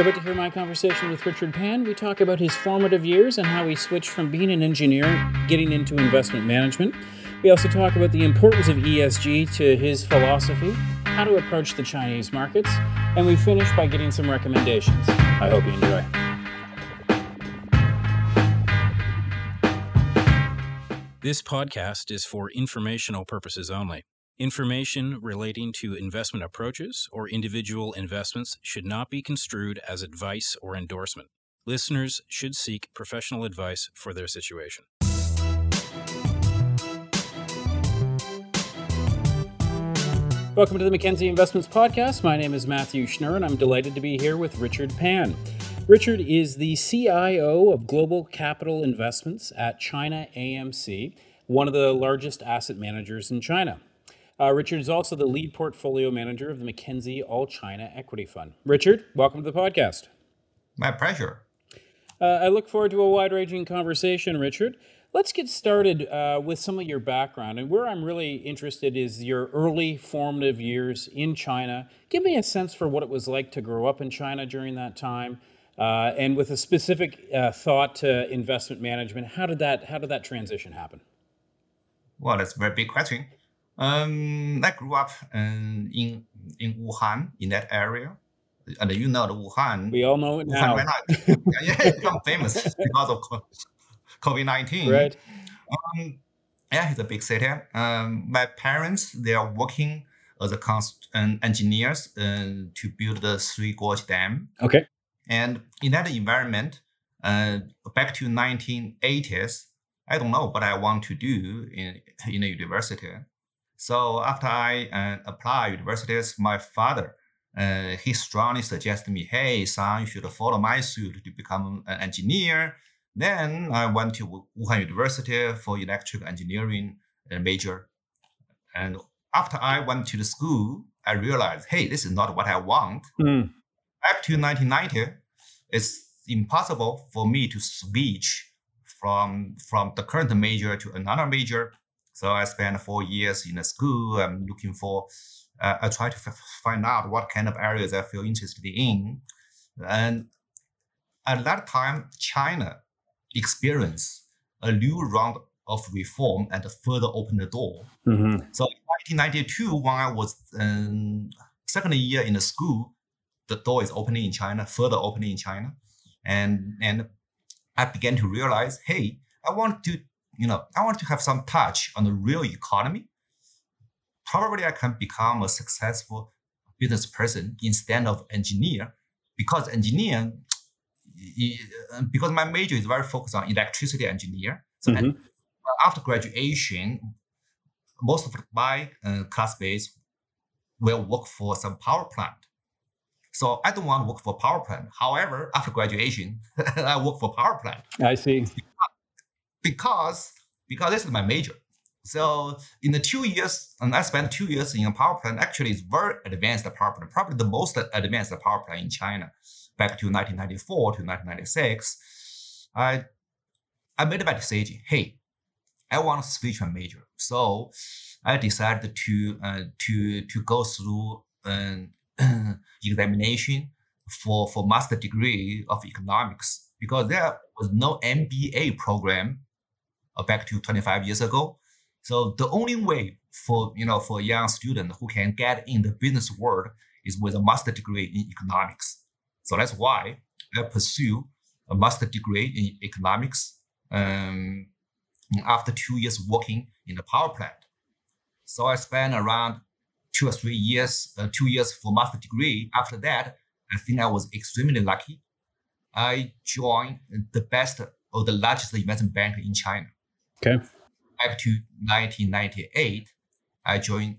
You're about to hear my conversation with Richard Pan. We talk about his formative years and how he switched from being an engineer, getting into investment management. We also talk about the importance of ESG to his philosophy, how to approach the Chinese markets, and we finish by getting some recommendations. I hope you enjoy. This podcast is for informational purposes only. Information relating to investment approaches or individual investments should not be construed as advice or endorsement. Listeners should seek professional advice for their situation. Welcome to the Mackenzie Investments Podcast. My name is Matthew Schnurr, and I'm delighted to be here with Richard Pan. Richard is the CIO of Global Capital Investments at China AMC, one of the largest asset managers in China. Uh, Richard is also the lead portfolio manager of the Mackenzie All China Equity Fund. Richard, welcome to the podcast. My pleasure. Uh, I look forward to a wide ranging conversation, Richard. Let's get started uh, with some of your background. And where I'm really interested is your early formative years in China. Give me a sense for what it was like to grow up in China during that time. Uh, and with a specific uh, thought to investment management, how did that how did that transition happen? Well, that's a very big question. Um, I grew up um, in in Wuhan, in that area, and you know the Wuhan. We all know it now. Wuhan right yeah, yeah, become famous because of COVID nineteen. Right. Um, yeah, it's a big city. Um, my parents they are working as a const- engineers uh, to build the Three Gorge Dam. Okay. And in that environment, uh, back to 1980s, I don't know what I want to do in in a university. So after I uh, apply universities, my father, uh, he strongly suggested me, hey, son, you should follow my suit to become an engineer. Then I went to Wuhan University for electrical engineering uh, major. And after I went to the school, I realized, hey, this is not what I want. Mm. Back to 1990, it's impossible for me to switch from, from the current major to another major so I spent four years in a school. I'm looking for, uh, I try to f- find out what kind of areas I feel interested in. And at that time, China experienced a new round of reform and further opened the door. Mm-hmm. So in 1992, when I was um, second year in the school, the door is opening in China, further opening in China. And, and I began to realize, hey, I want to you know, I want to have some touch on the real economy. Probably I can become a successful business person instead of engineer because engineer, because my major is very focused on electricity engineer. So mm-hmm. after graduation, most of my uh, classmates will work for some power plant. So I don't want to work for power plant. However, after graduation, I work for power plant. I see because because this is my major. So in the two years, and I spent two years in a power plant. Actually, it's very advanced power plant, probably the most advanced power plant in China, back to 1994 to 1996. I I made my decision. Hey, I want to switch my major. So I decided to uh, to to go through an examination for for master degree of economics because there was no MBA program back to 25 years ago. So the only way for you know for a young student who can get in the business world is with a master degree in economics. So that's why I pursue a master degree in economics um, after two years working in the power plant. So I spent around two or three years, uh, two years for master degree. After that, I think I was extremely lucky. I joined the best or the largest investment bank in China. Okay. Back to 1998, I joined.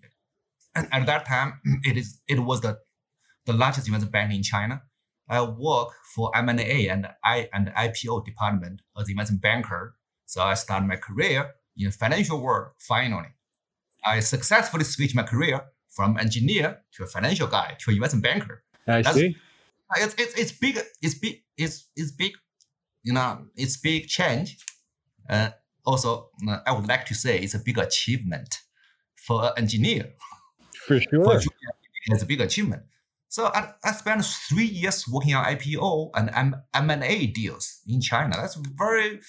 And at that time, it is it was the the largest investment bank in China. I work for M&A and I and IPO department as investment banker. So I started my career in the financial world. Finally, I successfully switched my career from engineer to a financial guy to an investment banker. I That's, see. It's, it's, it's big. It's big. It's, it's big. You know, it's big change. Uh, also, uh, I would like to say it's a big achievement for an engineer. For sure. For it's a big achievement. So I, I spent three years working on IPO and M&A deals in China. That's very,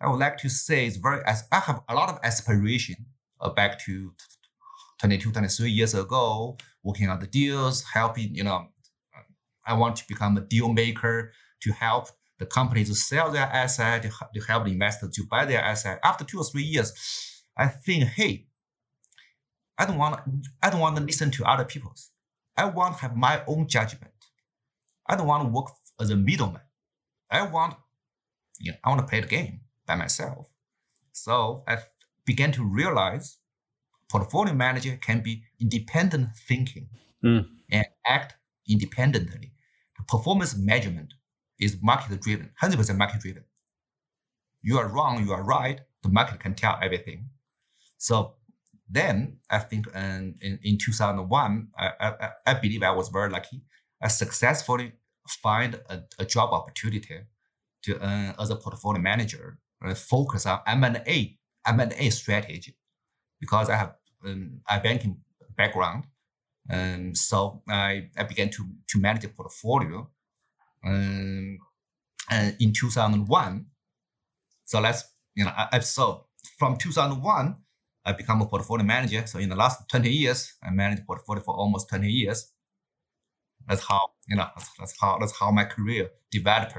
I would like to say, it's very, I have a lot of aspiration uh, back to 22, 23 years ago, working on the deals, helping, you know, I want to become a deal maker to help the company to sell their asset, to help the investor to buy their asset. After two or three years, I think, hey, I don't want, I don't want to listen to other people's. I want to have my own judgment. I don't want to work as a middleman. I want, you know, I want to play the game by myself. So I began to realize portfolio manager can be independent thinking mm. and act independently. The performance measurement is market driven, 100% market driven. You are wrong, you are right. The market can tell everything. So then I think um, in, in 2001, I, I, I, believe I was very lucky. I successfully find a, a job opportunity to uh, as a portfolio manager uh, focus on M&A M&A strategy because I have um, a banking background. And so I, I began to, to manage a portfolio um, and in 2001. So let's, you know, I, I, so from 2001, I become a portfolio manager. So in the last 20 years, I managed portfolio for almost 20 years. That's how, you know, that's, that's how, that's how my career developed.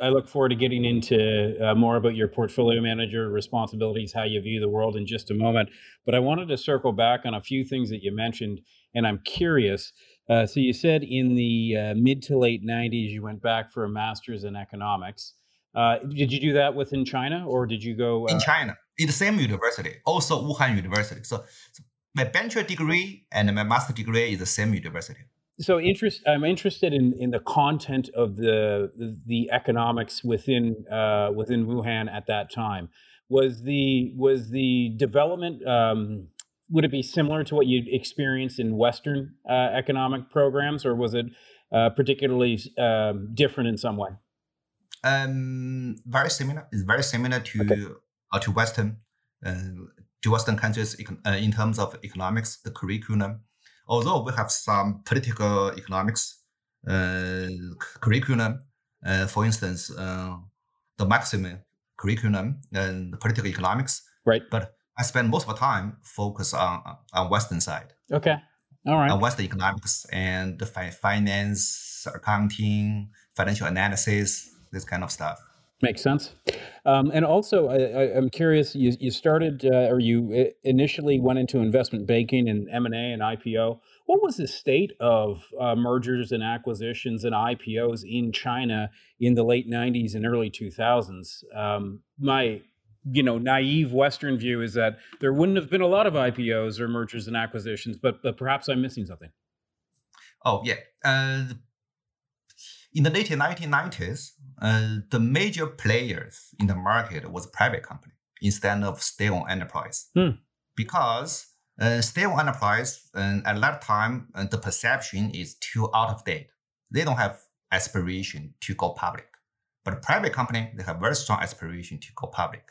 I look forward to getting into uh, more about your portfolio manager responsibilities, how you view the world in just a moment. But I wanted to circle back on a few things that you mentioned, and I'm curious. Uh, so you said in the uh, mid to late 90s, you went back for a master's in economics. Uh, did you do that within China, or did you go in uh, China in the same university, also Wuhan University? So, so my bachelor degree and my master degree is the same university so interest i'm interested in in the content of the the, the economics within uh, within wuhan at that time was the was the development um, would it be similar to what you'd experienced in western uh, economic programs or was it uh, particularly um, different in some way um very similar it's very similar to okay. Uh, to western uh, to western countries uh, in terms of economics the curriculum although we have some political economics uh, curriculum, uh, for instance, uh, the Marxism curriculum and the political economics. Right. But I spend most of the time focus on on Western side. Okay. All right. On Western economics and the fi- finance, accounting, financial analysis, this kind of stuff. Makes sense. Um, and also, I, am curious. You, you started, uh, or you uh, initially went into investment banking and M and A and IPO. What was the state of uh, mergers and acquisitions and IPOs in China in the late '90s and early 2000s? Um, my, you know, naive Western view is that there wouldn't have been a lot of IPOs or mergers and acquisitions, but but perhaps I'm missing something. Oh yeah, uh, in the late 1990s, uh, the major players in the market was private company instead of state-owned enterprise. Hmm. Because uh, state-owned enterprise, at that time, uh, the perception is too out of date. They don't have aspiration to go public. But private company, they have very strong aspiration to go public.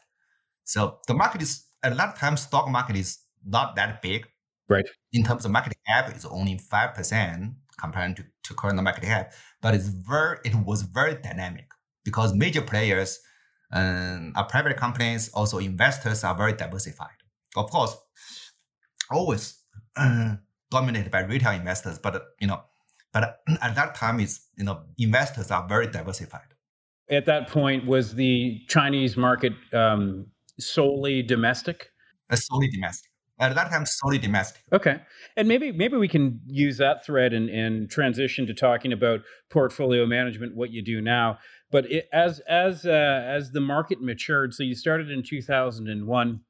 So the market is, a lot of times stock market is not that big. Right. In terms of market cap, it's only 5% compared to, to current market cap, but it's very it was very dynamic because major players um, are private companies, also investors are very diversified. Of course, always uh, dominated by retail investors, but you know, but at that time, it's you know investors are very diversified. At that point, was the Chinese market um, solely domestic? Uh, solely domestic at that time solely domestic. Okay, and maybe maybe we can use that thread and, and transition to talking about portfolio management, what you do now. But it, as as uh, as the market matured, so you started in two thousand and one.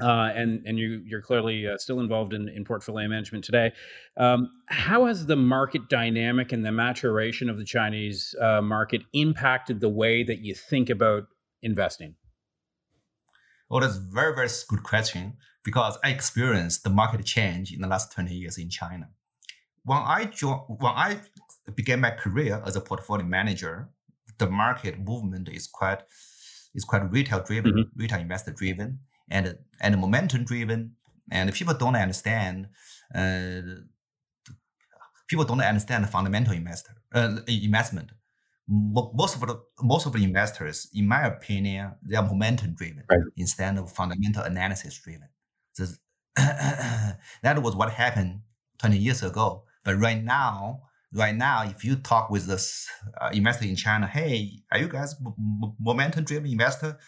Uh, and and you you're clearly uh, still involved in, in portfolio management today. Um, how has the market dynamic and the maturation of the Chinese uh, market impacted the way that you think about investing? Well, that's a very very good question because I experienced the market change in the last 20 years in China. When I joined, when I began my career as a portfolio manager, the market movement is quite is quite retail driven, mm-hmm. retail investor driven, and and momentum driven. And people don't understand. Uh, people don't understand the fundamental investor uh, investment. Most of the most of the investors, in my opinion, they are momentum driven right. instead of fundamental analysis driven. That was what happened 20 years ago. But right now, right now, if you talk with this uh, investor in China, hey, are you guys momentum driven investor?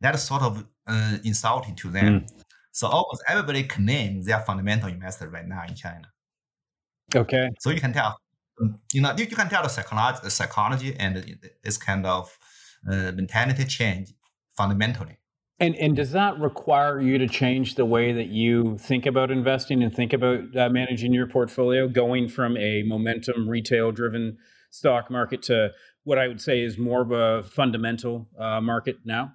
That is sort of uh, insulting to them. Mm. So almost everybody claims they are fundamental investor right now in China. Okay. So you can tell, you know, you, you can tell the psychology, psychology and this kind of uh, mentality change fundamentally. And and does that require you to change the way that you think about investing and think about uh, managing your portfolio, going from a momentum retail driven stock market to what I would say is more of a fundamental uh, market now?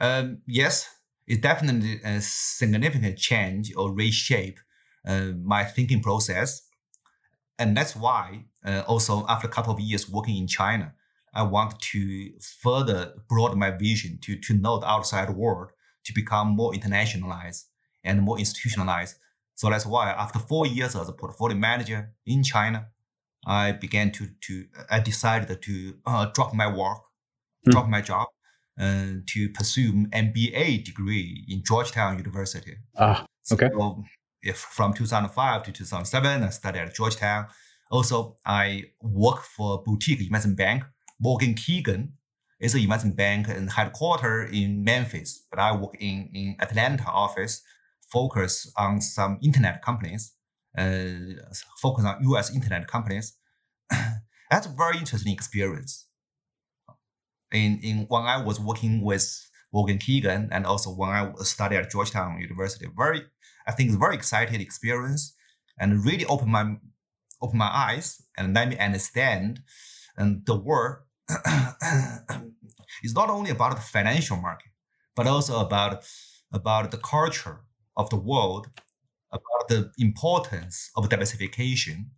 Um, yes, it's definitely a significant change or reshape uh, my thinking process, and that's why uh, also after a couple of years working in China, I want to further broaden my vision to, to know the outside world, to become more internationalized and more institutionalized. So that's why after four years as a portfolio manager in China, I began to, to I decided to uh, drop my work, mm. drop my job, and uh, to pursue MBA degree in Georgetown University. Ah, okay. So if from 2005 to 2007, I studied at Georgetown. Also, I work for boutique investment bank Morgan Keegan is an investment bank and headquartered in Memphis, but I work in, in Atlanta office, focus on some internet companies, uh, focus on US internet companies. That's a very interesting experience. In, in when I was working with Morgan Keegan and also when I studied at Georgetown University, very I think it's a very exciting experience and really open my open my eyes and let me understand and the world it's not only about the financial market, but also about about the culture of the world, about the importance of diversification,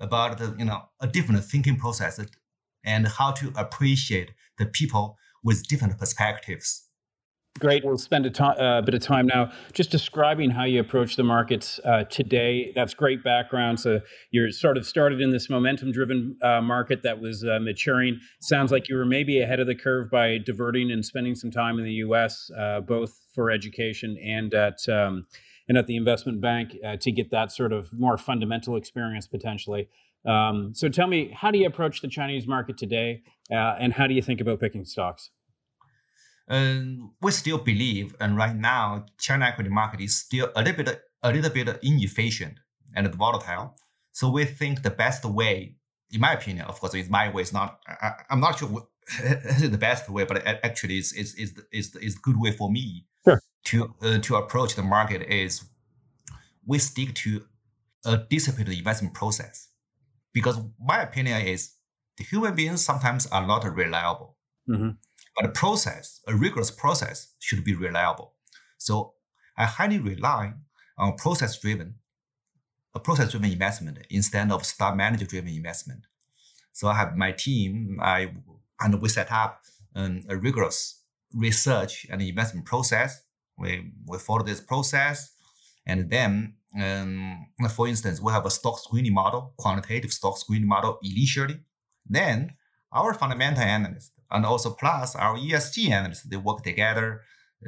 about the you know a different thinking process, and how to appreciate the people with different perspectives. Great. We'll spend a to- uh, bit of time now just describing how you approach the markets uh, today. That's great background. So you're sort of started in this momentum-driven uh, market that was uh, maturing. Sounds like you were maybe ahead of the curve by diverting and spending some time in the U.S., uh, both for education and at um, and at the investment bank uh, to get that sort of more fundamental experience potentially. Um, so tell me, how do you approach the Chinese market today, and how do you think about picking stocks? And we still believe, and right now, China equity market is still a little bit, a little bit inefficient and volatile. So we think the best way, in my opinion, of course, it's my way. It's not. I, am not sure is the best way, but actually, is is is is is good way for me sure. to uh, to approach the market. Is we stick to a disciplined investment process, because my opinion is the human beings sometimes are not reliable. Mm-hmm. But a process, a rigorous process, should be reliable. So I highly rely on process driven, a process driven investment instead of stock manager driven investment. So I have my team, I and we set up um, a rigorous research and investment process. We, we follow this process. And then, um, for instance, we have a stock screening model, quantitative stock screening model initially. Then our fundamental analyst and also plus our ESG analysts, they work together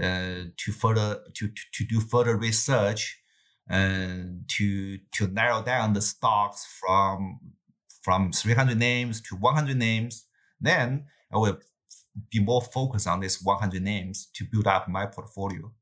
uh, to further to, to, to do further research and to to narrow down the stocks from from 300 names to 100 names. Then I will be more focused on this 100 names to build up my portfolio.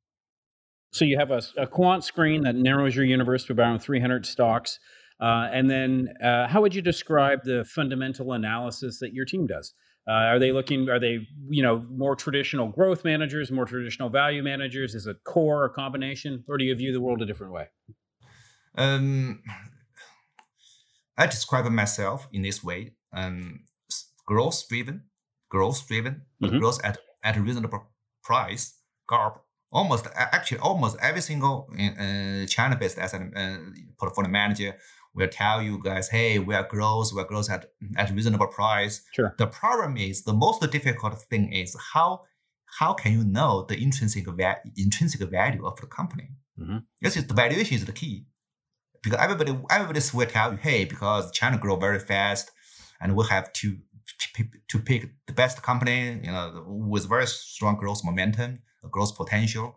So you have a, a quant screen that narrows your universe to around 300 stocks. Uh, and then, uh, how would you describe the fundamental analysis that your team does? Uh, are they looking? Are they you know more traditional growth managers, more traditional value managers? Is it core, a combination, or do you view the world a different way? Um, I describe myself in this way: um, growth driven, growth driven, mm-hmm. growth at at a reasonable price. GARP. Almost actually, almost every single uh, China-based asset uh, portfolio manager will tell you guys, hey, we are growth, we are growth at, at reasonable price. Sure. The problem is the most difficult thing is how how can you know the intrinsic va- intrinsic value of the company? Mm-hmm. This is the valuation is the key. because everybody everybody will tell you, hey, because China grow very fast, and we have to to pick the best company, you know, with very strong growth momentum, growth potential.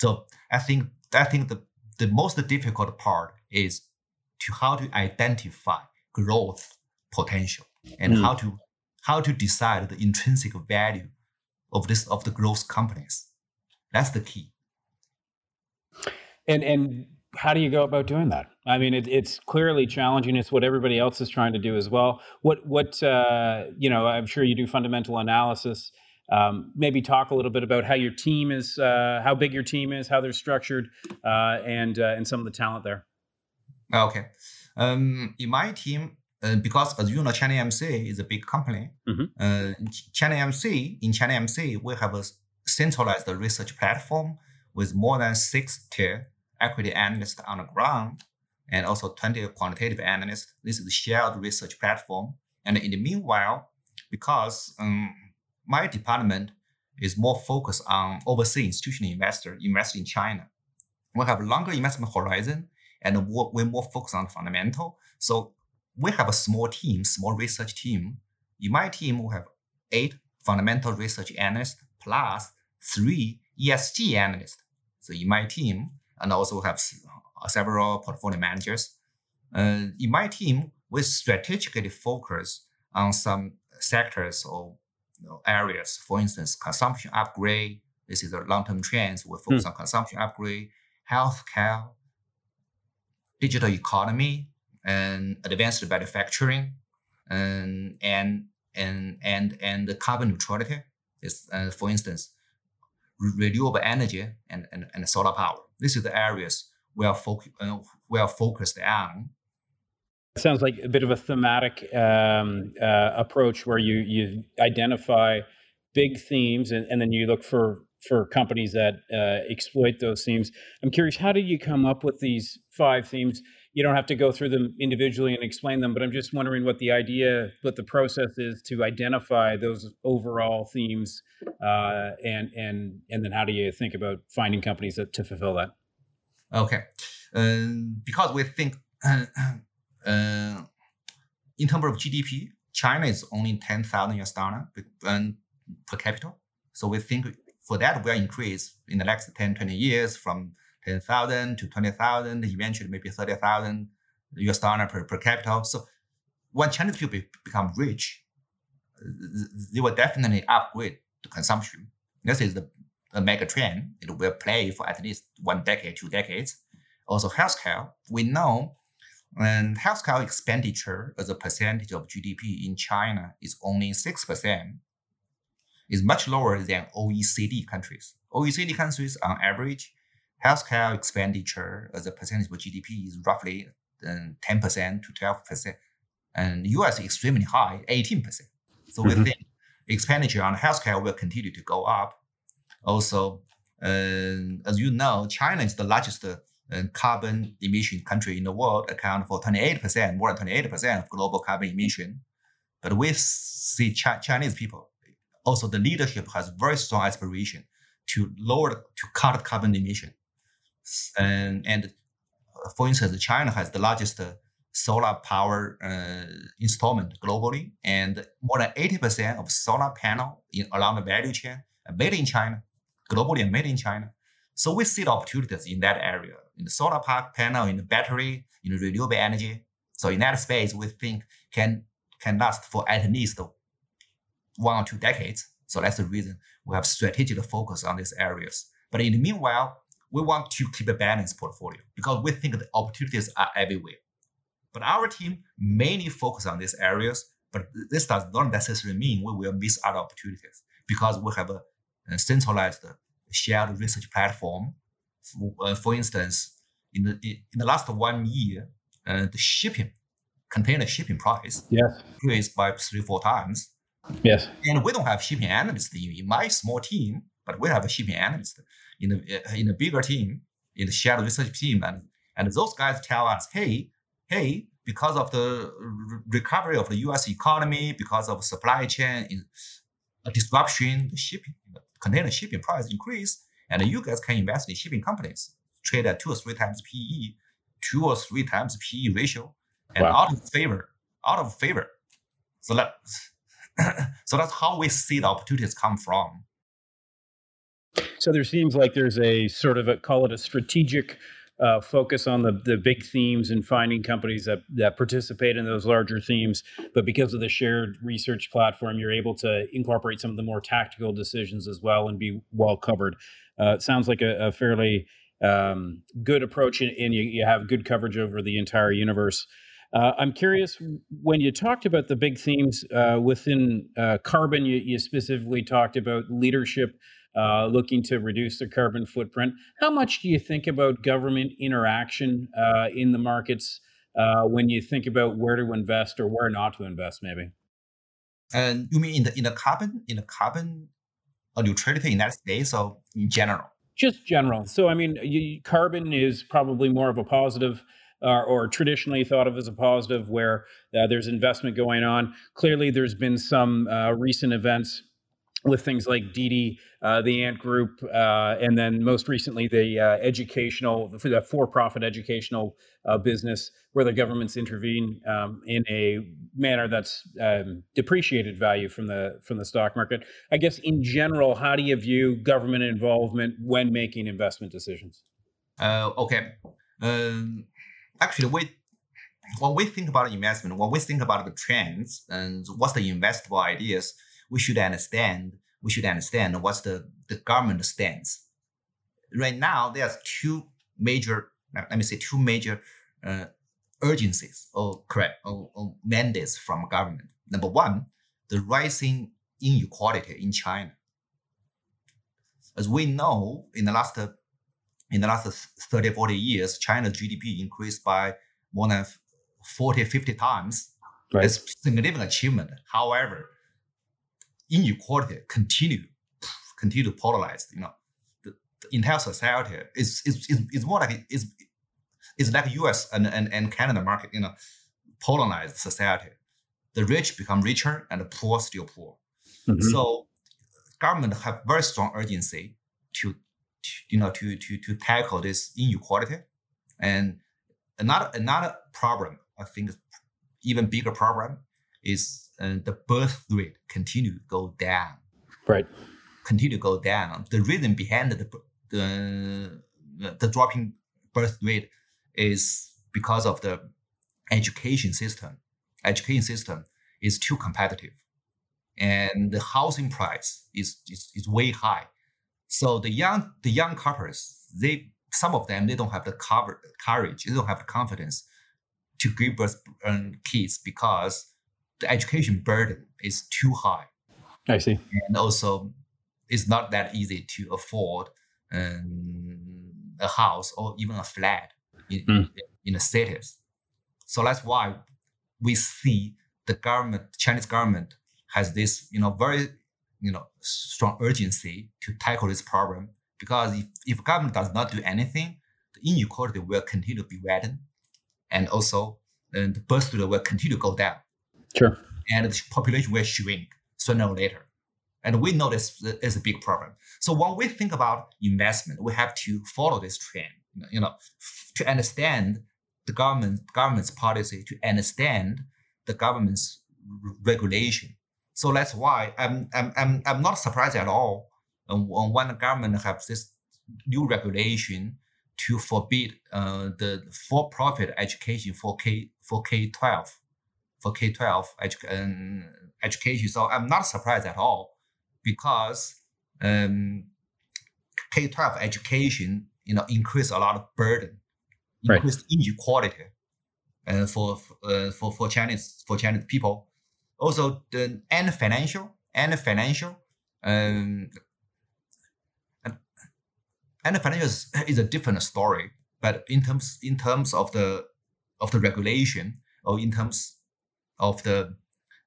So I think I think the the most difficult part is to how to identify growth potential and mm. how to how to decide the intrinsic value of this of the growth companies. That's the key. And and how do you go about doing that? I mean, it, it's clearly challenging. It's what everybody else is trying to do as well. What what uh, you know? I'm sure you do fundamental analysis. Um, maybe talk a little bit about how your team is, uh, how big your team is, how they're structured, uh, and uh, and some of the talent there. Okay, um, in my team, uh, because as you know, China AMC is a big company. Mm-hmm. Uh, China AMC in China AMC, we have a centralized research platform with more than sixty equity analysts on the ground and also 20 quantitative analysts. This is a shared research platform. And in the meanwhile, because um, my department is more focused on overseas institutional investor investing in China. We have longer investment horizon and we're more focused on fundamental. So we have a small team, small research team. In my team, we have eight fundamental research analysts plus three ESG analysts. So in my team, and also have uh, several portfolio managers. Uh, in my team, we strategically focus on some sectors or you know, areas. For instance, consumption upgrade. This is a long-term trends. We focus mm. on consumption upgrade, healthcare, digital economy, and advanced manufacturing, and and and and and carbon neutrality. Is uh, for instance, renewable energy and, and, and solar power. This is the areas we are, foc- uh, we are focused on. It sounds like a bit of a thematic um, uh, approach where you, you identify big themes and, and then you look for for companies that uh, exploit those themes. I'm curious, how do you come up with these five themes? you don't have to go through them individually and explain them, but I'm just wondering what the idea, what the process is to identify those overall themes, uh, and and and then how do you think about finding companies that, to fulfill that? Okay, um, because we think uh, uh, in terms of GDP, China is only ten thousand US dollar per capita, so we think for that will increase in the next 10, 20 years from 10,000 to 20,000, eventually maybe 30,000 US dollar per, per capita. So when Chinese people become rich, they will definitely upgrade the consumption. This is the, the mega trend. It will play for at least one decade, two decades. Also, healthcare. We know and healthcare expenditure as a percentage of GDP in China is only 6%. It's much lower than OECD countries. OECD countries, on average, healthcare expenditure as a percentage of GDP is roughly um, 10% to 12%. And US is extremely high, 18%. So mm-hmm. we think expenditure on healthcare will continue to go up. Also, uh, as you know, China is the largest uh, carbon emission country in the world, account for 28%, more than 28% of global carbon emission. But we see Ch- Chinese people, also the leadership has very strong aspiration to lower, to cut carbon emission. And, and uh, for instance, China has the largest uh, solar power uh, installment globally, and more than 80% of solar panel in, along the value chain are made in China, globally and made in China. So we see the opportunities in that area, in the solar park panel, in the battery, in the renewable energy. So in that space, we think can can last for at least one or two decades. So that's the reason we have strategic focus on these areas. But in the meanwhile, we want to keep a balanced portfolio because we think the opportunities are everywhere. But our team mainly focus on these areas, but this does not necessarily mean we will miss other opportunities because we have a, a centralized shared research platform. For, uh, for instance, in the in the last one year, uh, the shipping container shipping price yes. increased by three four times. Yes, and we don't have shipping analysts in, my small team, but we have a shipping analyst in a in a bigger team, in the shared research team, and and those guys tell us, hey, hey, because of the recovery of the U.S. economy, because of supply chain disruption, the shipping, the container shipping price increase, and you guys can invest in shipping companies, trade at two or three times PE, two or three times PE ratio, and Wow. out of favor, out of favor. So that so that's how we see the opportunities come from. So there seems like there's a sort of a call it a strategic uh, focus on the the big themes and finding companies that that participate in those larger themes. But because of the shared research platform, you're able to incorporate some of the more tactical decisions as well and be well covered. Uh, it sounds like a, a fairly um, good approach, and, you, you have good coverage over the entire universe. Uh, I'm curious when you talked about the big themes uh, within uh, carbon, you, you specifically talked about leadership uh, looking to reduce the carbon footprint. How much do you think about government interaction uh, in the markets uh, when you think about where to invest or where not to invest? Maybe. And you mean in the in the carbon in the carbon neutrality in that States or in general? Just general. So, I mean, you, carbon is probably more of a positive. Uh, or traditionally thought of as a positive, where uh, there's investment going on. Clearly, there's been some uh, recent events with things like Didi, uh, the Ant Group, uh, and then most recently the uh, educational, the for-profit educational uh, business, where the governments intervene um, in a manner that's um, depreciated value from the from the stock market. I guess in general, how do you view government involvement when making investment decisions? Uh, okay. Um, actually, we when we think about investment, when we think about the trends and what's the investable ideas, we should understand. We should understand what's the the government stance. Right now, there's two major. Let me say two major uh, urgencies or correct or, or mandates from government. Number one, the rising inequality in China. As we know, in the last in the last 30, 40 years, China's GDP increased by more than 40, 50 times. Right. It's significant achievement. However, inequality continue continue to polarize. You know, the, the entire society is is, is, is more like is is like U.S. and, and, and Canada market. You know, polarized society. The rich become richer and the poor still poor. Mhm. So government have very strong urgency to you know to to to tackle this inequality. And another another problem, I think, even bigger problem is uh, the birth rate continue to go down, Right. continue to go down. The reason behind the the the dropping birth rate is because of the education system. Education system is too competitive and the housing price is, is, is way high. So the young the young couples, they some of them they don't have the cover, courage, they don't have the confidence to give birth um, kids because the education burden is too high, I see. and also it's not that easy to afford um, a house or even a flat in, Mm. in the cities. So that's why we see the government, Chinese government, has this, you know, very, you know, strong urgency to tackle this problem. Because if, if government does not do anything, the inequality will continue to be widened, and also uh, the birth rate will continue to go down, Sure. and the population will shrink sooner or later. And we know this is a big problem. So when we think about investment, we have to follow this trend. You know, to understand the government government's policy, to understand the government's regulation. So that's why I'm I'm I'm, I'm not surprised at all um, when the government have this new regulation to forbid uh, the for-profit education for K for K twelve for K twelve edu- um, education. So I'm not surprised at all because um, K twelve education you know increase a lot of burden, Right. increase inequality, uh, for uh, for for Chinese for Chinese people. Also, the Ant Financial Ant Financial um, and, financial is, is a different story. But in terms in terms of the of the regulation or in terms of the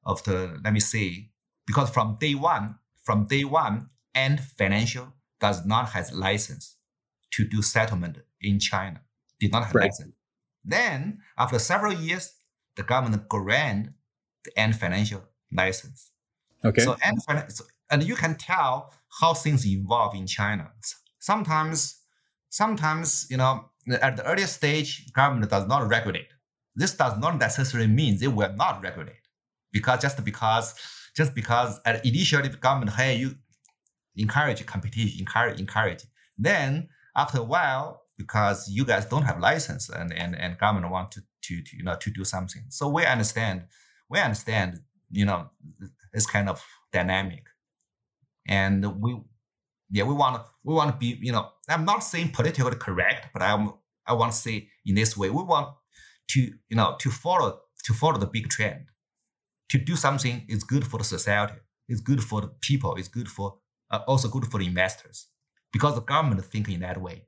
of the let me say because from day one from day one Ant Financial does not have license to do settlement in China did not have Right. license. Then after several years, the government grant Ant Financial license. Okay. So Finan- and you can tell how things evolve in China. Sometimes, sometimes you know at the earliest stage, government does not regulate. This does not necessarily mean they will not regulate, because just because just because at initially the government, hey, you encourage competition, encourage, encourage. Then after a while, because you guys don't have license and, and, and government want to, to, to you know to do something. So we understand, we understand, you know, this kind of dynamic. And we yeah, we want to we want to be, you know, I'm not saying politically correct, but I'm I want to say in this way, we want to, you know, to follow to follow the big trend. To do something is good for the society, it's good for the people, it's good for uh, also good for the investors because the government think in that way.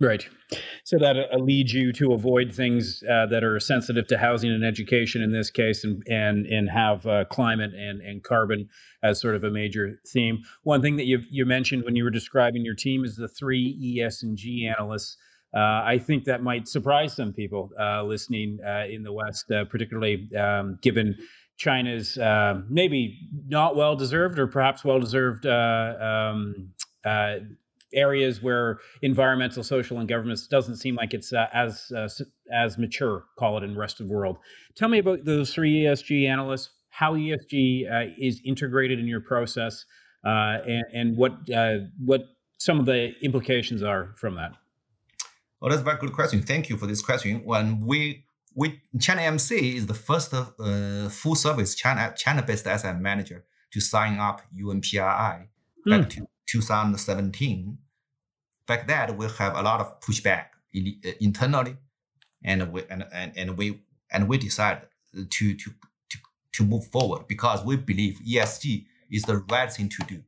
Right. So that uh, leads you to avoid things uh, that are sensitive to housing and education in this case, and and and have uh, climate and and carbon as sort of a major theme. One thing that you you mentioned when you were describing your team is the three ES and G analysts. Uh, I think that might surprise some people uh, listening uh, in the West, particularly um, given China's maybe not well deserved or perhaps well deserved um, areas where environmental, social, and governance doesn't seem like it's uh, as uh, as mature, call it in the rest of the world. Tell me about those three ESG analysts, how ESG uh, is integrated in your process, uh, and, and, what uh, what some of the implications are from that. Well, that's a very good question. Thank you for this question. When we we China AMC is the first uh, full service China China based asset manager to sign up UNPRI back mm. to 2017 back then we have a lot of pushback uh, internally, and we and, and, and we and we decided to to to to move forward because we believe ESG is the right thing to do.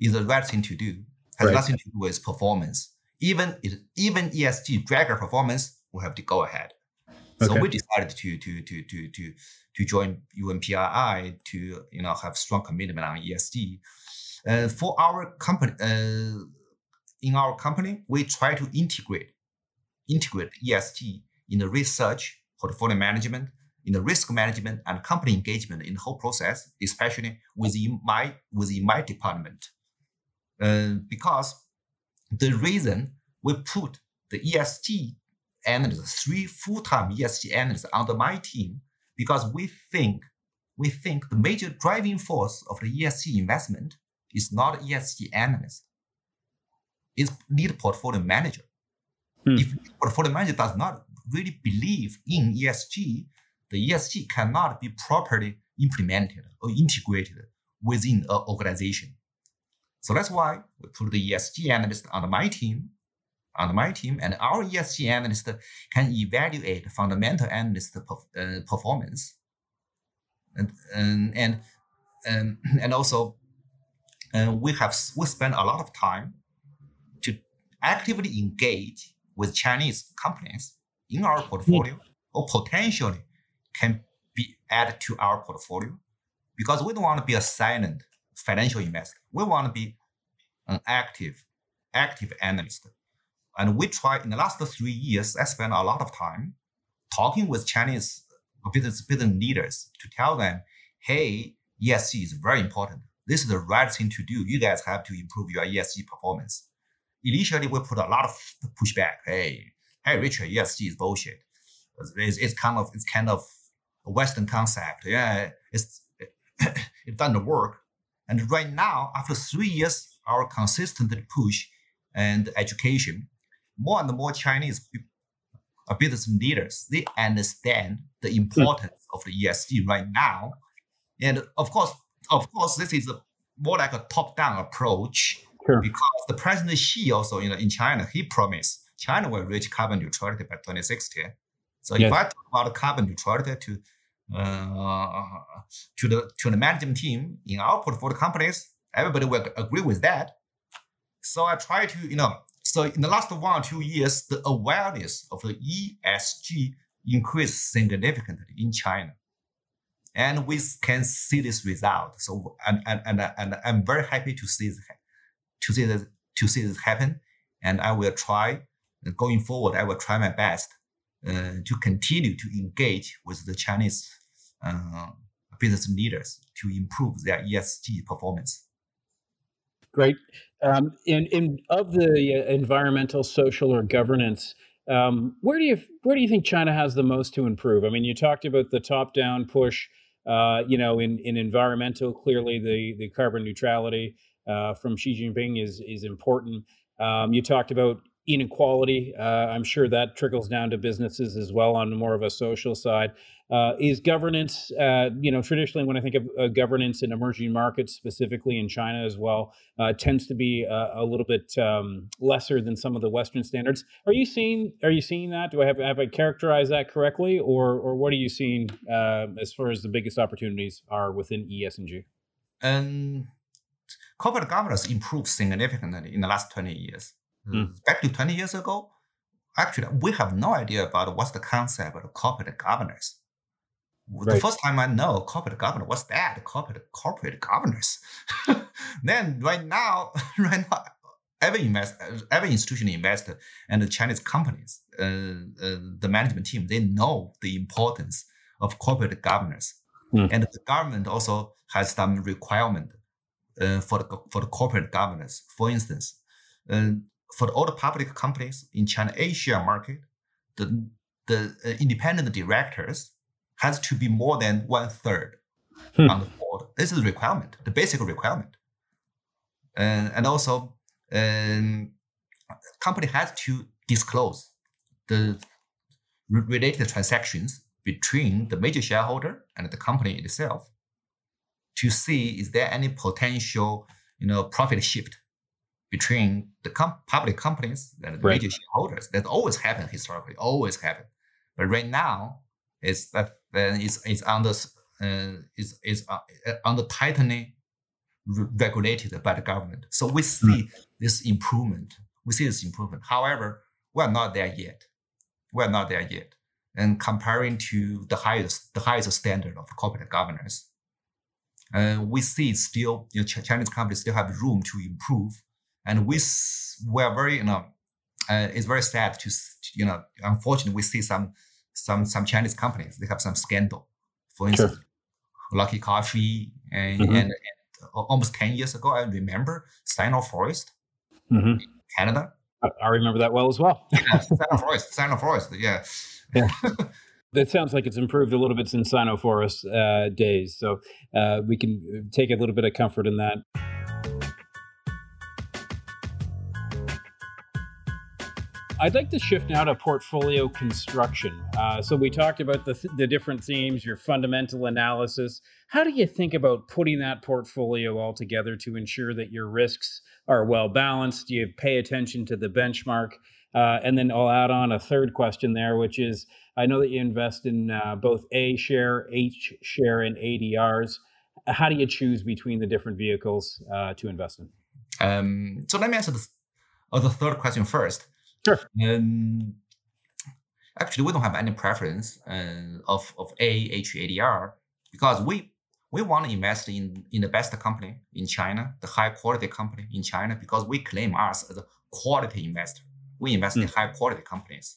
Is the right thing to do. Has right. nothing to do with performance. Even it, even ESG drag performance, we have to go ahead. Okay. So we decided to to to to to to join UNPRI to you know have strong commitment on ESG. Uh, for our company, uh, in our company, we try to integrate integrate ESG in the research, portfolio management, in the risk management, and company engagement in the whole process, especially within my within my department. Uh, because the reason we put the ESG analysts, three full-time ESG analysts under my team, because we think we think the major driving force of the ESG investment is not ESG analyst, is lead portfolio manager. Hmm. If portfolio manager does not really believe in ESG, the ESG cannot be properly implemented or integrated within an organization. So that's why we put the ESG analyst on my team, on my team, and our ESG analyst can evaluate fundamental analyst uh, performance, and and and and, and also uh, we have we spend a lot of time actively engage with Chinese companies in our portfolio mm. or potentially can be added to our portfolio because we don't want to be a silent financial investor. We want to be an active, active analyst. And we try in the last three years, I spent a lot of time talking with Chinese business, business leaders to tell them, hey, ESG is very important. This is the right thing to do. You guys have to improve your ESG performance initially we put a lot of pushback. Hey, hey, Richard, ESG is bullshit. It's, it's kind of it's kind of a Western concept. Yeah, it's it doesn't work. And right now, after three years, our consistent push and education, more and more Chinese uh, business leaders they understand the importance of the ESG right now. And of course, of course, this is a, more like a top-down approach Sure. Because the President Xi also, you know, in China, he promised China will reach carbon neutrality by 2060. So yes. if I talk about carbon neutrality to uh, to the to the management team in our portfolio companies, everybody will agree with that. So I try to, you know, so in the last one or two years, the awareness of the ESG increased significantly in China. And we can see this result. So and and, and, and I'm very happy to see this to see this to see this happen, and I will try going forward. I will try my best uh, to continue to engage with the Chinese uh, business leaders to improve their ESG performance. Great. Um, in, in of the uh, environmental, social, or governance, um, where do you where do you think China has the most to improve? I mean, you talked about the top-down push. Uh, you know, in, in environmental, clearly the the carbon neutrality uh, from Xi Jinping is is important. Um, you talked about inequality. Uh, I'm sure that trickles down to businesses as well on more of a social side. Uh, is governance, uh, you know, traditionally when I think of uh, governance in emerging markets, specifically in China as well, uh, tends to be a, a little bit um, lesser than some of the Western standards. Are you seeing? Are you seeing that? Do I have have I characterized that correctly, or or what are you seeing uh, as far as the biggest opportunities are within ESG? Um, corporate governance improved significantly in the last twenty years. Mm. Back to 20 years ago, actually, we have no idea about what's the concept of corporate governance. Right. The first time I know corporate governance, what's that? Corporate corporate governance. then right now, right now, every investor, every institutional investor, and the Chinese companies, uh, uh, the management team, they know the importance of corporate governance, mm. and the government also has some requirement uh, for the for the corporate governance. For instance, uh, for all the public companies in China A share market, the the uh, independent directors has to be more than one third hmm. on the board. This is a requirement, the basic requirement. And, and also, um, company has to disclose the related transactions between the major shareholder and the company itself to see is there any potential you know profit shift between the com- public companies and the right. major shareholders. That always happened historically, always happened. But right now, it's that then it's, it's under uh, is is uh, under tightening regulated by the government. So we see mm. this improvement. We see this improvement. However, we're not there yet. We're not there yet. And comparing to the highest the highest standard of corporate governance, uh, we see still you know, Chinese companies still have room to improve and we we are very you know uh, it's very sad to you know unfortunately we see some some some Chinese companies they have some scandal. For instance, sure. Luckin Coffee and, mm-hmm. and, and, almost ten years ago I remember Sino-Forest, mm-hmm. Canada. I, remember that well as well. yeah, Sino-Forest, Sino-Forest, yeah. Yeah. that sounds like it's improved a little bit since Sino-Forest uh, days. So uh, we can take a little bit of comfort in that. I'd like to shift now to portfolio construction. Uh, so we talked about the, th- the different themes, your fundamental analysis. How do you think about putting that portfolio all together to ensure that your risks are well balanced? Do you pay attention to the benchmark? Uh, and then I'll add on a third question there, which is I know that you invest in uh, both A share, H share, and ADRs. How do you choose between the different vehicles uh, to invest in? Um, so let me answer this, uh, the third question first. Sure. Um, actually, we don't have any preference uh, of of A, H, ADR because we we want to invest in in the best company in China, the high quality company in China, because we claim us as a quality investor. We invest mm. in high quality companies,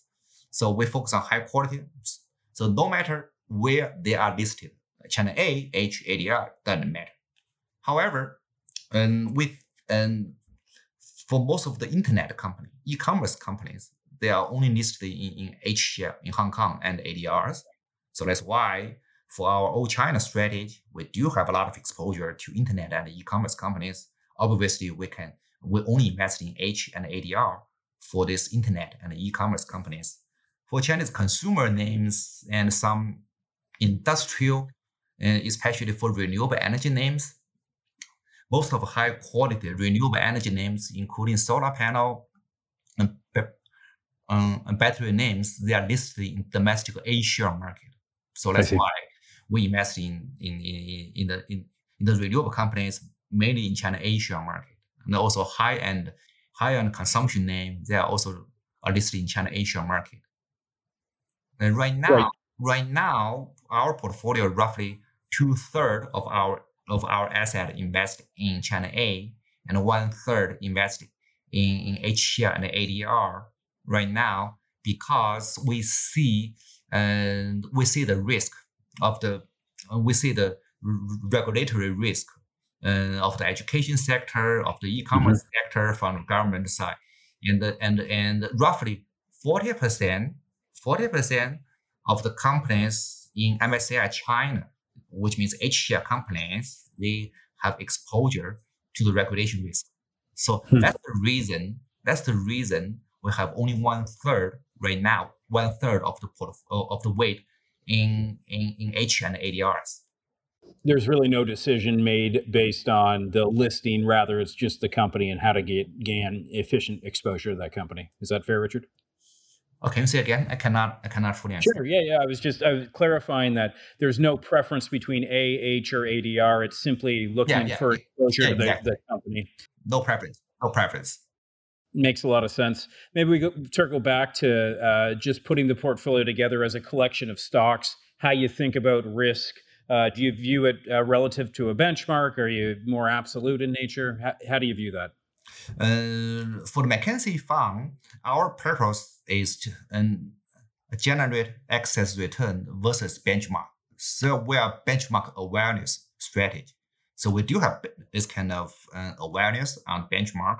so we focus on high quality. So no matter where they are listed, China A, H, ADR doesn't matter. However, and with and for most of the internet company, e-commerce companies, they are only listed in, in H share in Hong Kong and ADRs. So that's why for our old China strategy, we do have a lot of exposure to internet and e-commerce companies. Obviously, we can we only invest in H and ADR for this internet and e-commerce companies. For Chinese consumer names and some industrial, and especially for renewable energy names, most of high quality renewable energy names, including solar panel and, um, and battery names, they are listed in domestic A share market. So that's why we invest in in, in, in the in, in the renewable companies mainly in China A share market. And also high end high end consumption name, they are also are listed in China A share market. And right now, right, right now, our portfolio roughly two third of our of our asset invested in China A and one third invested in, in H share and ADR right now because we see and we see the risk of the we see the regulatory risk uh, of the education sector, of the e-commerce mm-hmm. sector from the government side, and and and roughly forty percent, forty percent of the companies in MSCI China, which means H share companies, they have exposure to the regulation risk. So hmm. that's the reason. That's the reason we have only one third right now, one third of the portfolio of the weight in in in H and ADRs. There's really no decision made based on the listing. Rather, it's just the company and how to get gain efficient exposure to that company. Is that fair, Richard? Okay, can you say again? I cannot. I cannot fully answer. Sure. Yeah, yeah. I was just I was clarifying that there's no preference between A, H, or ADR. It's simply looking yeah, yeah, for exposure yeah, to the, exactly. the company. No preference. No preference. Makes a lot of sense. Maybe we go, circle back to uh, just putting the portfolio together as a collection of stocks. How you think about risk? Uh, do you view it uh, relative to a benchmark? Are you more absolute in nature? How, how do you view that? Uh, for the Mackenzie fund, our purpose is to um, generate excess return versus benchmark. So we are benchmark awareness strategy. So we do have this kind of uh, awareness on benchmark.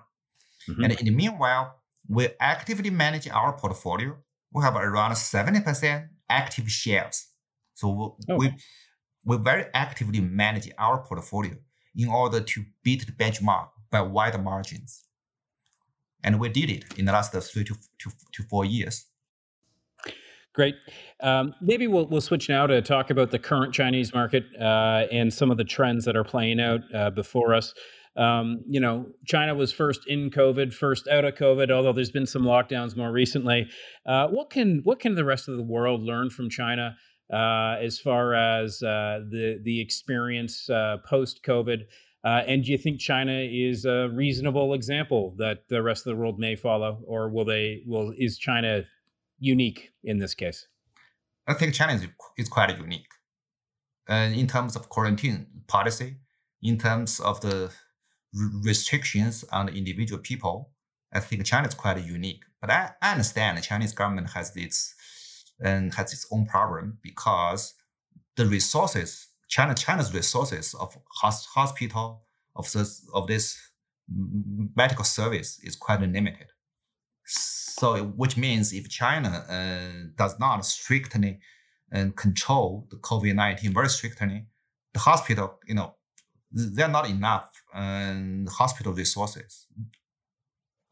Mm-hmm. And in the meanwhile, we actively manage our portfolio. We have around 70% active shares. So we, we, we very actively manage our portfolio in order to beat the benchmark by wide margins. And we did it in the last three to, to, to four years. Great. Um, maybe we'll, we'll switch now to talk about the current Chinese market uh, and some of the trends that are playing out uh, before us. Um, you know, China was first in COVID, first out of COVID. Although there's been some lockdowns more recently. Uh, what can what can the rest of the world learn from China uh, as far as uh, the the experience uh, post COVID? Uh, and do you think China is a reasonable example that the rest of the world may follow, or will they? Will is China unique in this case? I think China is, is quite unique, uh, in terms of quarantine policy, in terms of the restrictions on the individual people, I think China is quite unique. But I, I understand the Chinese government has its and has its own problem because the resources China China's resources of hospital of this of this medical service is quite limited. So, which means if China uh, does not strictly uh, control the COVID nineteen very strictly, the hospital, you know, there are not enough um, hospital resources,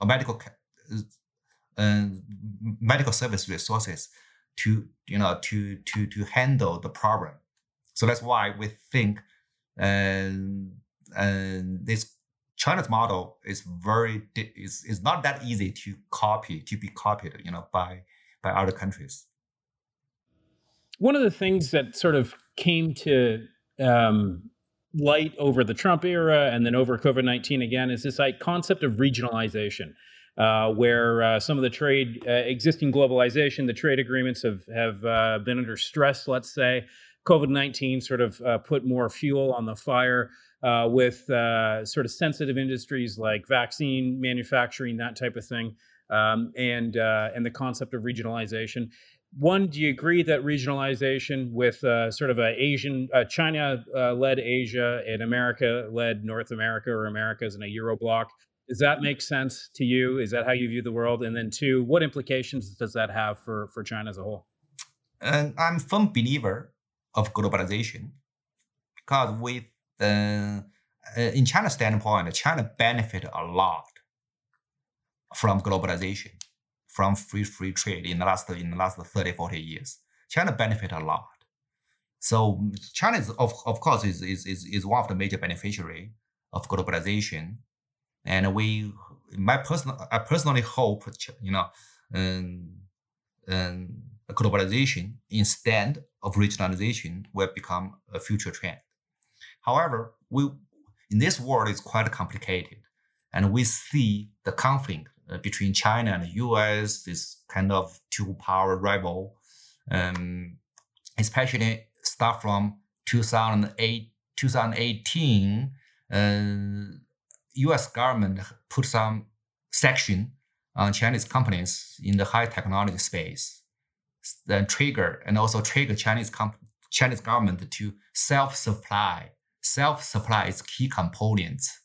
medical uh, medical service resources to you know to to to handle the problem. So that's why we think and and this China's model is very is, is not that easy to copy to be copied, you know, by by other countries. One of the things that sort of came to um, light over the Trump era and then over COVID nineteen again is this like, concept of regionalization. Uh, where uh, some of the trade, uh, existing globalization, the trade agreements have have uh, been under stress. Let's say COVID 19 sort of uh, put more fuel on the fire uh, with uh, sort of sensitive industries like vaccine manufacturing, that type of thing, um, and, uh, and the concept of regionalization. One, do you agree that regionalization with uh, sort of a Asian, China led Asia and America led North America or Americas in a Euro bloc, does that make sense to you? Is that how you view the world? And then two, what implications does that have for, for China as a whole? And I'm a firm believer of globalization because with uh, in China's standpoint, China benefit a lot from globalization, from free free trade in the last in the last 30, 40 years. China benefit a lot. So China is of, of course is, is, is, is one of the major beneficiary of globalization. And we my personal I personally hope you know um, um, globalization instead of regionalization will become a future trend. However, we in this world is quite complicated, and we see the conflict uh, between China and the U.S. this kind of two power rival, um, especially start from 2008 2018. Uh, U.S. government put some section on Chinese companies in the high technology space then trigger and also trigger Chinese comp- Chinese government to self-supply self-supply is key components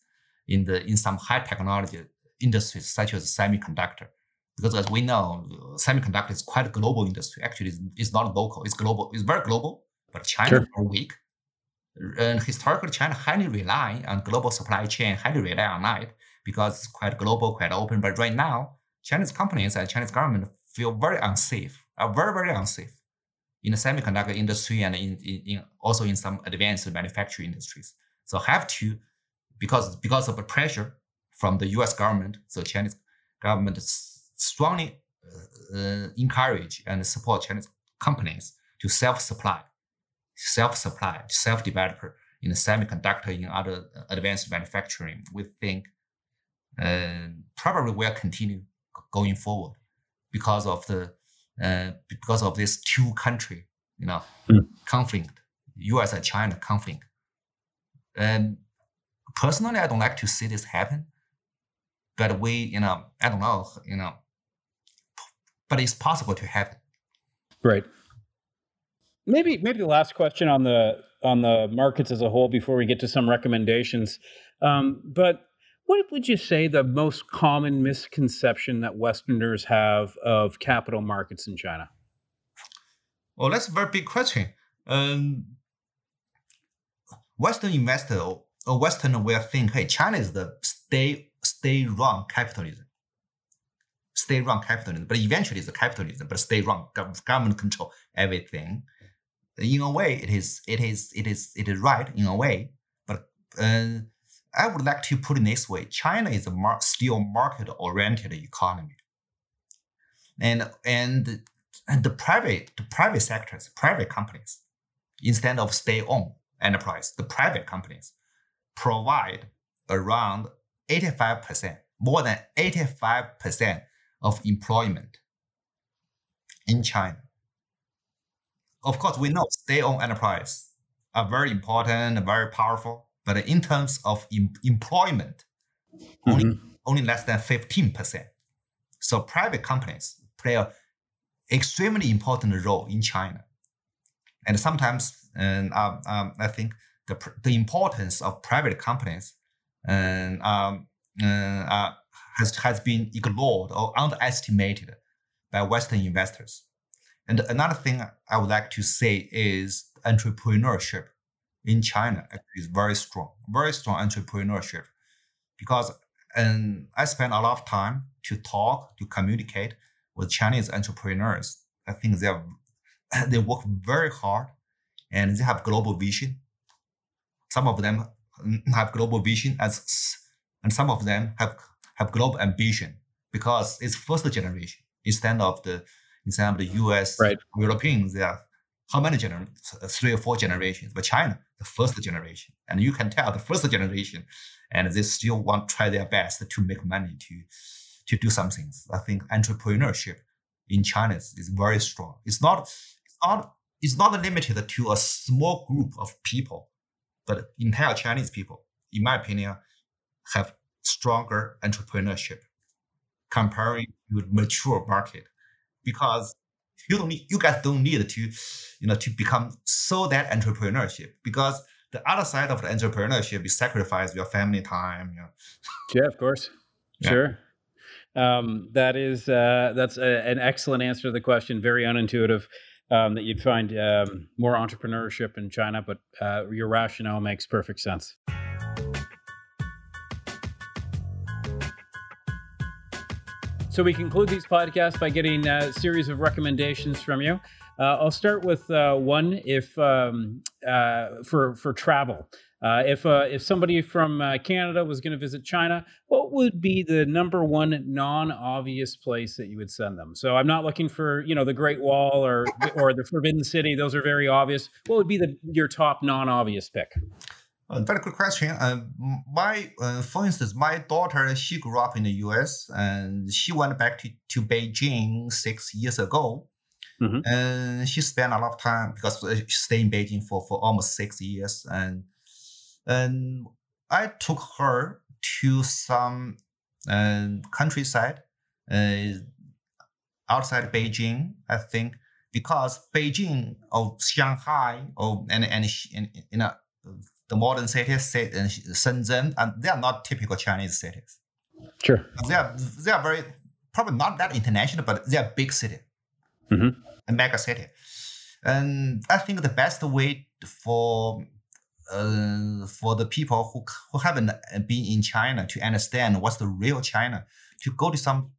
in the in some high technology industries such as semiconductor. Because as we know, semiconductor is quite a global industry. Actually, it's, it's not local; it's global. It's very global, but China sure. are weak. And historically, China highly rely on global supply chain, highly rely on that because it's quite global, quite open. But right now, Chinese companies and Chinese government feel very unsafe, are very, very unsafe in the semiconductor industry and in, in, in also in some advanced manufacturing industries. So have to, because because of the pressure from the U.S. government, so Chinese government strongly uh, uh, encourage and support Chinese companies to self-supply, self-supply, self-developer in the semiconductor, in other advanced manufacturing. We think uh, probably will continue going forward because of the uh, because of this two country you know mm. conflict, U.S. and China conflict. And personally, I don't like to see this happen. But we, you know, I don't know, you know, but it's possible to happen. Right. Maybe maybe the last question on the on the markets as a whole before we get to some recommendations. Um, but what would you say the most common misconception that Westerners have of capital markets in China? Well, that's a very big question. Um, Western investor or Westerner will think, hey, China is the stay stay run capitalism. Stay run capitalism, but eventually it's a capitalism, but stay run government control everything. In a way, it is it is it is it is right in a way, but uh, I would like to put it this way: China is a mar- still market-oriented economy, and and and the private the private sectors, private companies, instead of state-owned enterprise, the private companies provide around 85%, more than 85% of employment in China. Of course, we know state-owned enterprise are very important, very powerful, but in terms of em- employment, mm-hmm. only, only less than 15%. So private companies play an extremely important role in China. And sometimes, um, um, I think the, the importance of private companies um, um, uh, has, has been ignored or underestimated by Western investors. And another thing I would like to say is entrepreneurship in China is very strong, very strong entrepreneurship, because and I spend a lot of time to talk, to communicate with Chinese entrepreneurs. I think they are, they work very hard, and they have global vision. Some of them have global vision as, and some of them have have global ambition because it's first generation instead of the instead of the U.S. Right. Europeans. They are how many generations? Three or four generations. But China, the first generation, and you can tell the first generation, and they still want try their best to make money to to do some things. I think entrepreneurship in China is, very strong. It's not it's not it's not limited to a small group of people, but entire Chinese people, in my opinion, have stronger entrepreneurship comparing to mature market because you don't need, you guys don't need to, you know, to become so that entrepreneurship because the other side of the entrepreneurship is sacrifice your family time. You know. Yeah, of course. Yeah. Sure. Um, that is uh, that's a, an excellent answer to the question. Very unintuitive. Um, that you'd find um, more entrepreneurship in China, but uh, your rationale makes perfect sense. So we conclude these podcasts by getting a series of recommendations from you. Uh, I'll start with uh, one if um, uh, for for travel. Uh, if uh, if somebody from uh, Canada was going to visit China, what would be the number one non-obvious place that you would send them? So I'm not looking for you know the Great Wall or or the Forbidden City; those are very obvious. What would be the your top non-obvious pick? A very good question. Uh, my, uh, for instance, my daughter, she grew up in the U.S. and she went back to, to Beijing six years ago. Mm-hmm. And she spent a lot of time because she stayed in Beijing for, for almost six years. And and I took her to some uh, countryside uh, outside Beijing. I think because Beijing or Shanghai or and and, and you know the modern cities, in Shenzhen, and they are not typical Chinese cities. Sure. They are they are very probably not that international, but they are big city, mm-hmm. a mega city. And I think the best way for uh, for the people who who haven't been in China to understand what's the real China, to go to some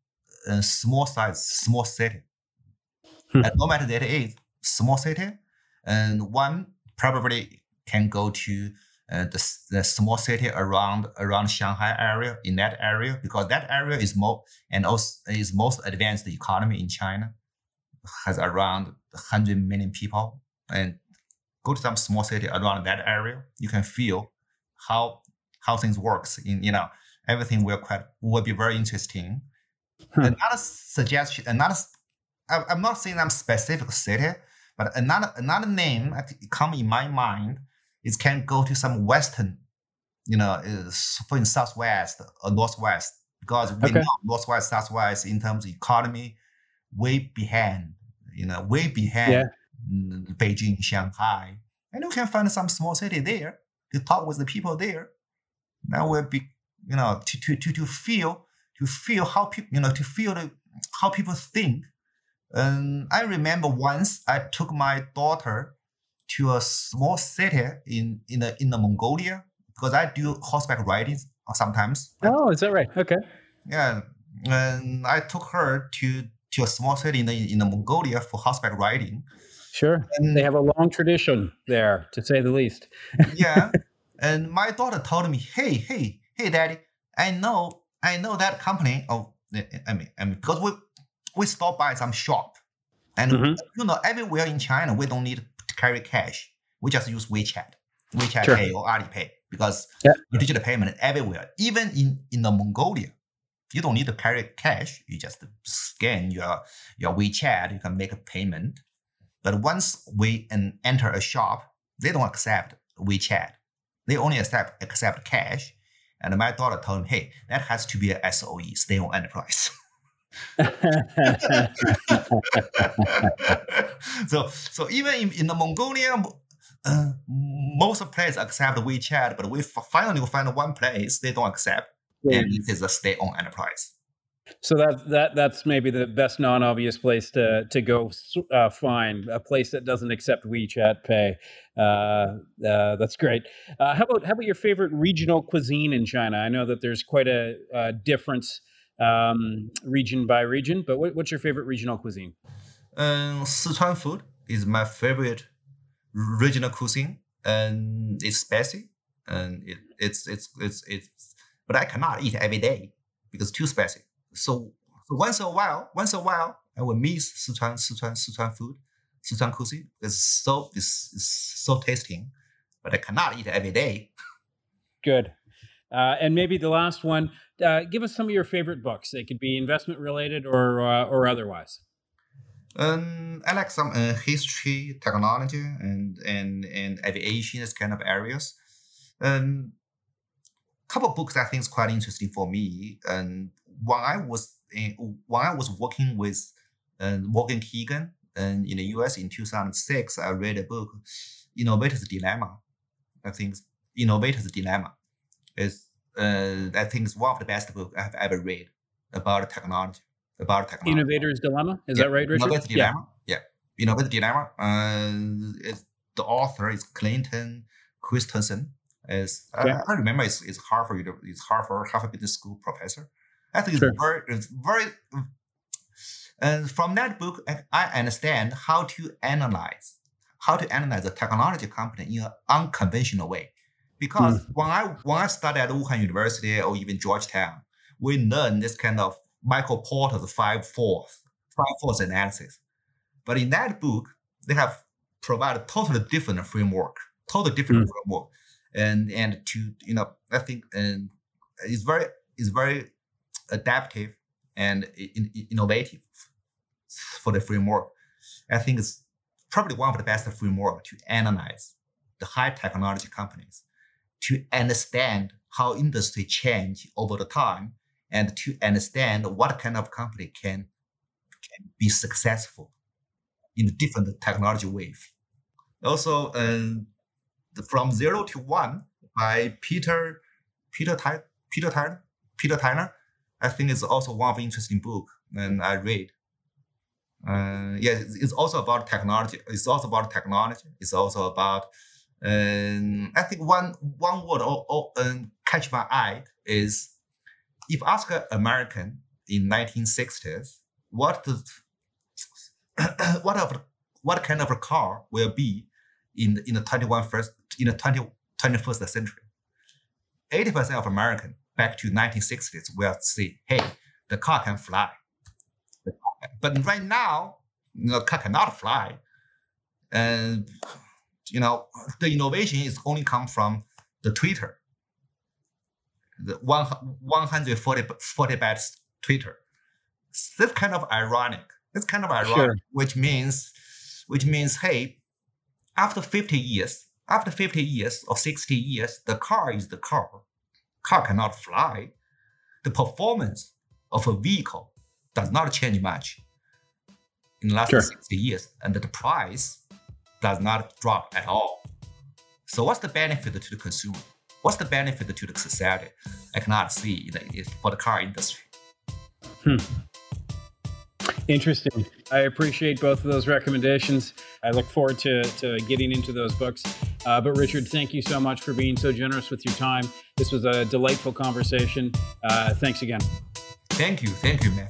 uh, small size, small city. Hmm. And no matter that it is small city, and one probably can go to uh, the, the small city around around Shanghai area in that area because that area is more and also is most advanced economy in China, has around 100 million people and go to some small city around that area, you can feel how how things works. In you know everything will quite will be very interesting. Hmm. Another suggestion, another I, I'm not saying I'm specific city, but another another name that come in my mind is can go to some western, you know, for in southwest or northwest because we okay. know northwest southwest in terms of economy way behind, you know, way behind yeah. Beijing, Shanghai, and you can find some small city there to talk with the people there. That will be, you know, to to to, to feel to feel how people, you know, to feel the, how people think um, I remember once I took my daughter to a small city in in the in the Mongolia because I do horseback riding sometimes. Oh, is that right? Okay. Yeah, and I took her to to a small city in the in the Mongolia for horseback riding. Sure, and they have a long tradition there, to say the least. yeah, and my daughter told me, "Hey, hey, hey, daddy, I know, I know that company. Oh, I mean, I mean, because we we stop by some shop, and mm-hmm. you know everywhere in China we don't need carry cash. We just use WeChat, WeChat sure. Pay or Alipay because digital payment everywhere. Even in in the Mongolia, you don't need to carry cash. You just scan your your WeChat. You can make a payment. But once we enter a shop, they don't accept WeChat. They only accept accept cash. And my daughter told me, hey, that has to be a SOE, stay on enterprise. so so even in, in the Mongolia, uh, most places accept WeChat, but we finally find one place they don't accept, yeah. and it is a state-owned enterprise. So that that that's maybe the best non-obvious place to to go uh, find a place that doesn't accept WeChat Pay. Uh, uh, that's great. Uh, how about how about your favorite regional cuisine in China? I know that there's quite a, a difference um, region by region. But what, what's your favorite regional cuisine? Um, Sichuan food is my favorite regional cuisine, and it's spicy, and it, it's it's it's it's. But I cannot eat every day because too spicy. So, so once a while, once a while, I will miss Sichuan Sichuan Sichuan food, Sichuan cuisine because so it's, it's so tasting, but I cannot eat every day. Good. Uh, and maybe the last one, uh, give us some of your favorite books. They could be investment related or uh, or otherwise. Um, I like some uh, history, technology, and and and aviation, this kind of areas. Um, couple books I think is quite interesting for me. And when I was in, when I was working with uh, Morgan Keegan and in the U.S. in 2006, I read a book, Innovator's Dilemma. I think Innovator's Dilemma is uh, I think it's one of the best books I've ever read about technology. About technology. Innovator's Dilemma. Is yeah. that right, Richard? Innovator's Dilemma. Yeah. Innovator's Dilemma. Uh, it's, the author is Clayton Christensen. Is yeah. I, I, remember it's, it's Harvard. It's Harvard Harvard Business School professor. I think sure. it's very it's very. And from that book, I understand how to analyze how to analyze a technology company in an unconventional way. Because mm. when I when I studied at Wuhan University or even Georgetown, we learn this kind of Michael Porter's five fourth five fourth analysis. But in that book, they have provided totally different framework, totally different mm. framework, and and to you know I think and it's very it's very adaptive and in, in, innovative for the framework. I think it's probably one of the best framework to analyze the high technology companies to understand how industry change over the time and to understand what kind of company can, can be successful in different technology wave. Also, um, From Zero to One by Peter Peter Ty, Peter Tyler Peter Tyler. I think it's also one of the interesting book and I read. Uh, yeah, it's also about technology. It's also about technology. It's also about. Um, I think one one word or, or um, catch my eye is if ask an American in 1960s what the what of what kind of a car will be in in the 21 first in the 20, 21st century. 80% of American back to 1960s will say, hey, the car can fly. But right now, the car cannot fly. And you know, the innovation is only come from the Twitter. The one, 140 40 bytes Twitter. This kind of ironic. It's kind of ironic, sure. which means which means hey, after 50 years, after 50 years or 60 years, the car is the car. Car cannot fly. The performance of a vehicle does not change much in the last sure. 60 years, and the price does not drop at all. So, what's the benefit to the consumer? What's the benefit to the society? I cannot see that for the car industry. Hmm. Interesting. I appreciate both of those recommendations. I look forward to, to getting into those books. Uh, but Richard, thank you so much for being so generous with your time. This was a delightful conversation. Uh, thanks again. Thank you. Thank you, man.